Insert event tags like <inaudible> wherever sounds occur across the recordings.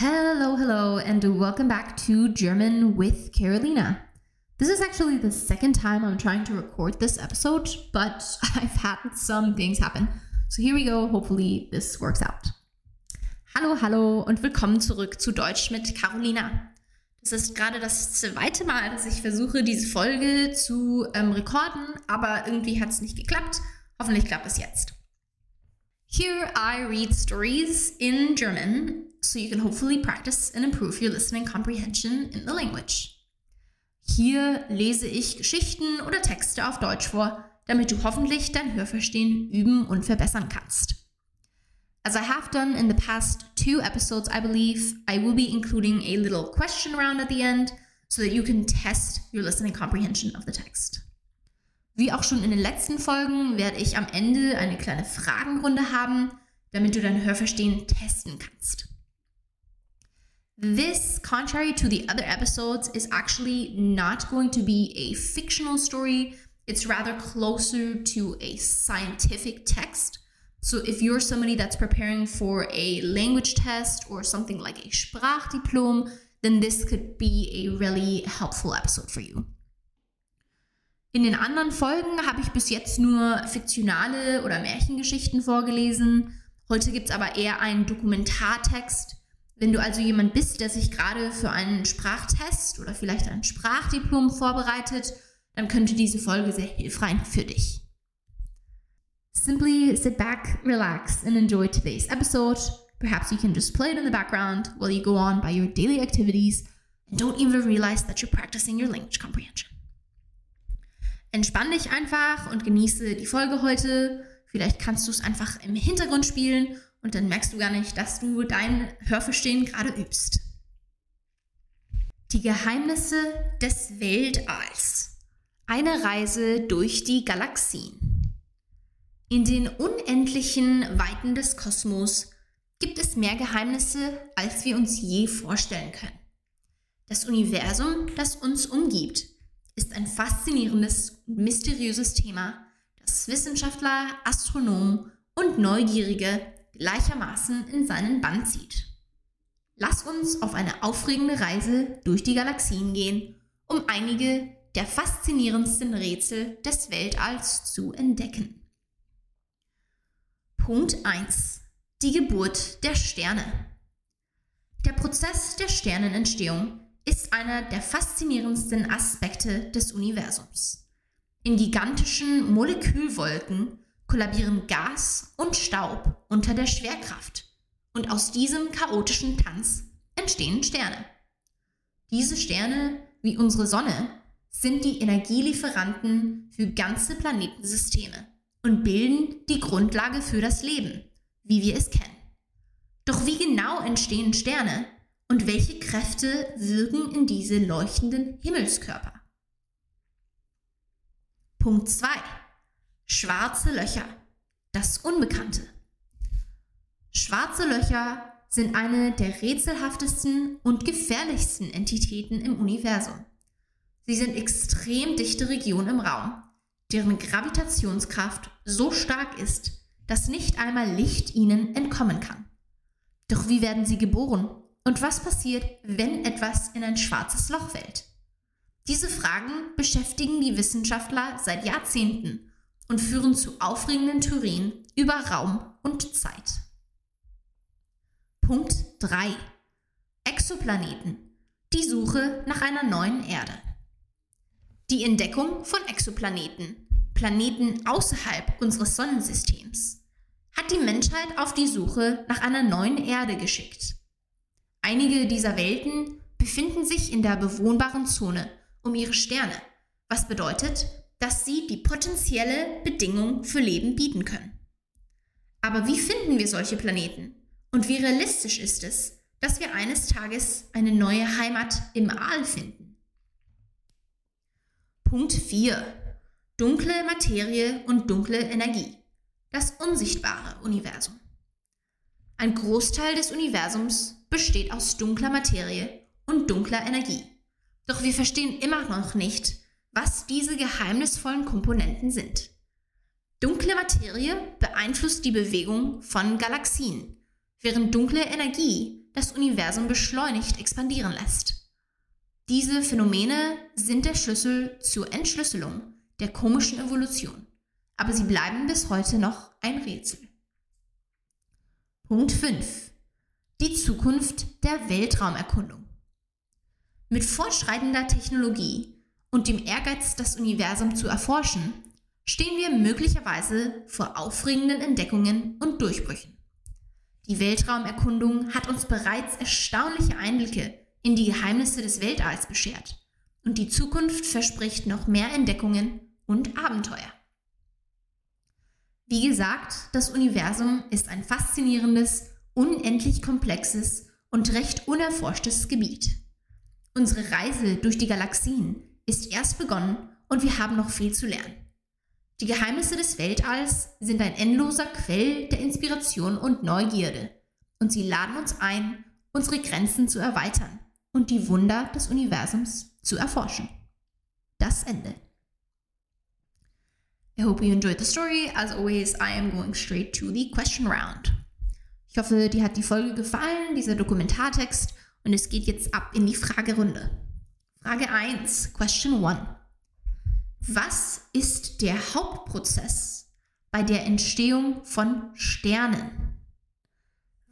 Hello, hello, and welcome back to German with Carolina. This is actually the second time I'm trying to record this episode, but <laughs> I've had some things happen. So here we go. Hopefully, this works out. Hallo, hallo und willkommen zurück zu Deutsch mit Carolina. Das ist gerade das zweite Mal, dass ich versuche, diese Folge zu ähm, rekorden, aber irgendwie hat es nicht geklappt. Hoffentlich klappt es jetzt. Here I read stories in German so you can hopefully practice and improve your listening comprehension in the language. Hier lese ich Geschichten oder Texte auf Deutsch vor, damit du hoffentlich dein Hörverstehen üben und verbessern kannst. As I have done in the past two episodes, I believe, I will be including a little question round at the end so that you can test your listening comprehension of the text. Wie auch schon in den letzten Folgen werde ich am Ende eine kleine Fragenrunde haben, damit du dein Hörverstehen testen kannst. This, contrary to the other episodes, is actually not going to be a fictional story. It's rather closer to a scientific text. So, if you're somebody that's preparing for a language test or something like a Sprachdiplom, then this could be a really helpful episode for you. In den anderen Folgen habe ich bis jetzt nur fiktionale oder Märchengeschichten vorgelesen. Heute gibt es aber eher einen Dokumentartext Wenn du also jemand bist, der sich gerade für einen Sprachtest oder vielleicht ein Sprachdiplom vorbereitet, dann könnte diese Folge sehr hilfreich für dich. Simply sit back, relax, and enjoy today's episode. Perhaps you can just play it in the background while you go on by your daily activities and don't even realize that you're practicing your language comprehension. Entspann dich einfach und genieße die Folge heute. Vielleicht kannst du es einfach im Hintergrund spielen und dann merkst du gar nicht, dass du dein Hörverstehen gerade übst. Die Geheimnisse des Weltalls. Eine Reise durch die Galaxien. In den unendlichen Weiten des Kosmos gibt es mehr Geheimnisse, als wir uns je vorstellen können. Das Universum, das uns umgibt, ist ein faszinierendes und mysteriöses Thema, das Wissenschaftler, Astronomen und Neugierige gleichermaßen in seinen Bann zieht. Lass uns auf eine aufregende Reise durch die Galaxien gehen, um einige der faszinierendsten Rätsel des Weltalls zu entdecken. Punkt 1. Die Geburt der Sterne. Der Prozess der Sternenentstehung ist einer der faszinierendsten Aspekte des Universums. In gigantischen Molekülwolken kollabieren Gas und Staub unter der Schwerkraft. Und aus diesem chaotischen Tanz entstehen Sterne. Diese Sterne, wie unsere Sonne, sind die Energielieferanten für ganze Planetensysteme und bilden die Grundlage für das Leben, wie wir es kennen. Doch wie genau entstehen Sterne und welche Kräfte wirken in diese leuchtenden Himmelskörper? Punkt 2. Schwarze Löcher. Das Unbekannte. Schwarze Löcher sind eine der rätselhaftesten und gefährlichsten Entitäten im Universum. Sie sind extrem dichte Regionen im Raum, deren Gravitationskraft so stark ist, dass nicht einmal Licht ihnen entkommen kann. Doch wie werden sie geboren und was passiert, wenn etwas in ein schwarzes Loch fällt? Diese Fragen beschäftigen die Wissenschaftler seit Jahrzehnten und führen zu aufregenden Theorien über Raum und Zeit. Punkt 3. Exoplaneten. Die Suche nach einer neuen Erde. Die Entdeckung von Exoplaneten, Planeten außerhalb unseres Sonnensystems, hat die Menschheit auf die Suche nach einer neuen Erde geschickt. Einige dieser Welten befinden sich in der bewohnbaren Zone um ihre Sterne, was bedeutet, dass sie die potenzielle Bedingung für Leben bieten können. Aber wie finden wir solche Planeten? Und wie realistisch ist es, dass wir eines Tages eine neue Heimat im Aal finden? Punkt 4. Dunkle Materie und dunkle Energie. Das unsichtbare Universum. Ein Großteil des Universums besteht aus dunkler Materie und dunkler Energie. Doch wir verstehen immer noch nicht, was diese geheimnisvollen Komponenten sind. Dunkle Materie beeinflusst die Bewegung von Galaxien, während dunkle Energie das Universum beschleunigt expandieren lässt. Diese Phänomene sind der Schlüssel zur Entschlüsselung der komischen Evolution, aber sie bleiben bis heute noch ein Rätsel. Punkt 5. Die Zukunft der Weltraumerkundung. Mit fortschreitender Technologie und dem Ehrgeiz, das Universum zu erforschen, stehen wir möglicherweise vor aufregenden Entdeckungen und Durchbrüchen. Die Weltraumerkundung hat uns bereits erstaunliche Einblicke in die Geheimnisse des Weltalls beschert und die Zukunft verspricht noch mehr Entdeckungen und Abenteuer. Wie gesagt, das Universum ist ein faszinierendes, unendlich komplexes und recht unerforschtes Gebiet. Unsere Reise durch die Galaxien ist erst begonnen und wir haben noch viel zu lernen. Die Geheimnisse des Weltalls sind ein endloser Quell der Inspiration und Neugierde und sie laden uns ein, unsere Grenzen zu erweitern und die Wunder des Universums zu erforschen. Das Ende. I hope you enjoyed the story. As always, I am going straight to the question round. Ich hoffe, dir hat die Folge gefallen, dieser Dokumentartext, und es geht jetzt ab in die Fragerunde. Frage 1, Question 1. Was ist der Hauptprozess bei der Entstehung von Sternen?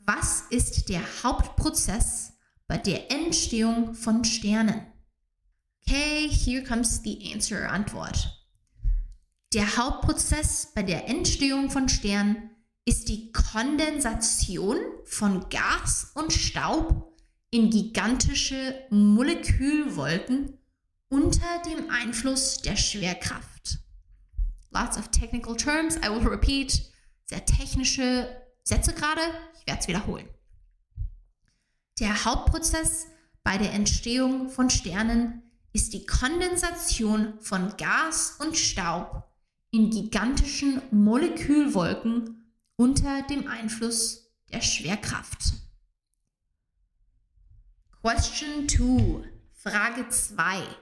Was ist der Hauptprozess bei der Entstehung von Sternen? Okay, here comes the answer. Antwort. Der Hauptprozess bei der Entstehung von Sternen ist die Kondensation von Gas und Staub in gigantische Molekülwolken unter dem Einfluss der Schwerkraft. Lots of technical terms, I will repeat. Sehr technische Sätze gerade, ich werde es wiederholen. Der Hauptprozess bei der Entstehung von Sternen ist die Kondensation von Gas und Staub in gigantischen Molekülwolken unter dem Einfluss der Schwerkraft. Question 2. Frage 2.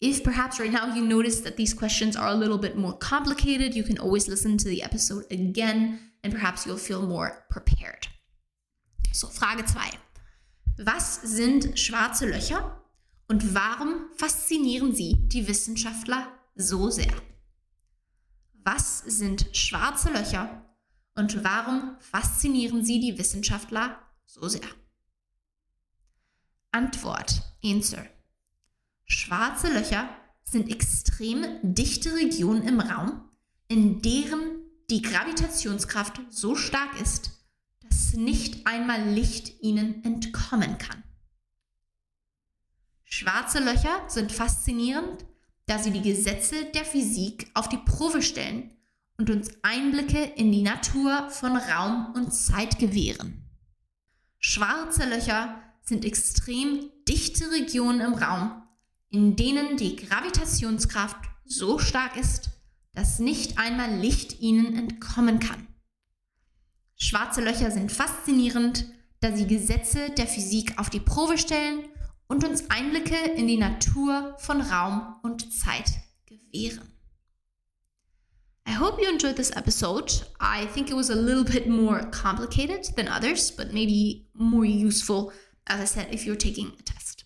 If perhaps right now you notice that these questions are a little bit more complicated, you can always listen to the episode again and perhaps you'll feel more prepared. So, Frage 2. Was sind schwarze Löcher und warum faszinieren sie die Wissenschaftler so sehr? Was sind schwarze Löcher und warum faszinieren sie die Wissenschaftler so sehr? Antwort, Answer. Schwarze Löcher sind extrem dichte Regionen im Raum, in deren die Gravitationskraft so stark ist, dass nicht einmal Licht ihnen entkommen kann. Schwarze Löcher sind faszinierend, da sie die Gesetze der Physik auf die Probe stellen und uns Einblicke in die Natur von Raum und Zeit gewähren. Schwarze Löcher sind extrem dichte Regionen im Raum, in denen die Gravitationskraft so stark ist, dass nicht einmal Licht ihnen entkommen kann. Schwarze Löcher sind faszinierend, da sie Gesetze der Physik auf die Probe stellen und uns Einblicke in die Natur von Raum und Zeit gewähren. I hope you enjoyed this episode. I think it was a little bit more complicated than others, but maybe more useful as I said, if you're taking a test.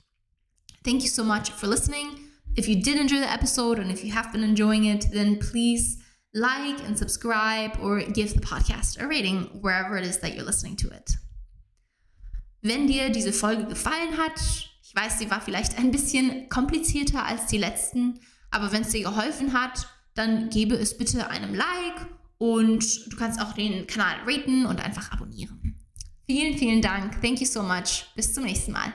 Thank you so much for listening. If you did enjoy the episode and if you have been enjoying it, then please like and subscribe or give the podcast a rating wherever it is that you're listening to it. Wenn dir diese Folge gefallen hat, ich weiß, sie war vielleicht ein bisschen komplizierter als die letzten, aber wenn es dir geholfen hat, dann gebe es bitte einem Like und du kannst auch den Kanal raten und einfach abonnieren. Vielen, vielen Dank. Thank you so much. Bis zum nächsten Mal.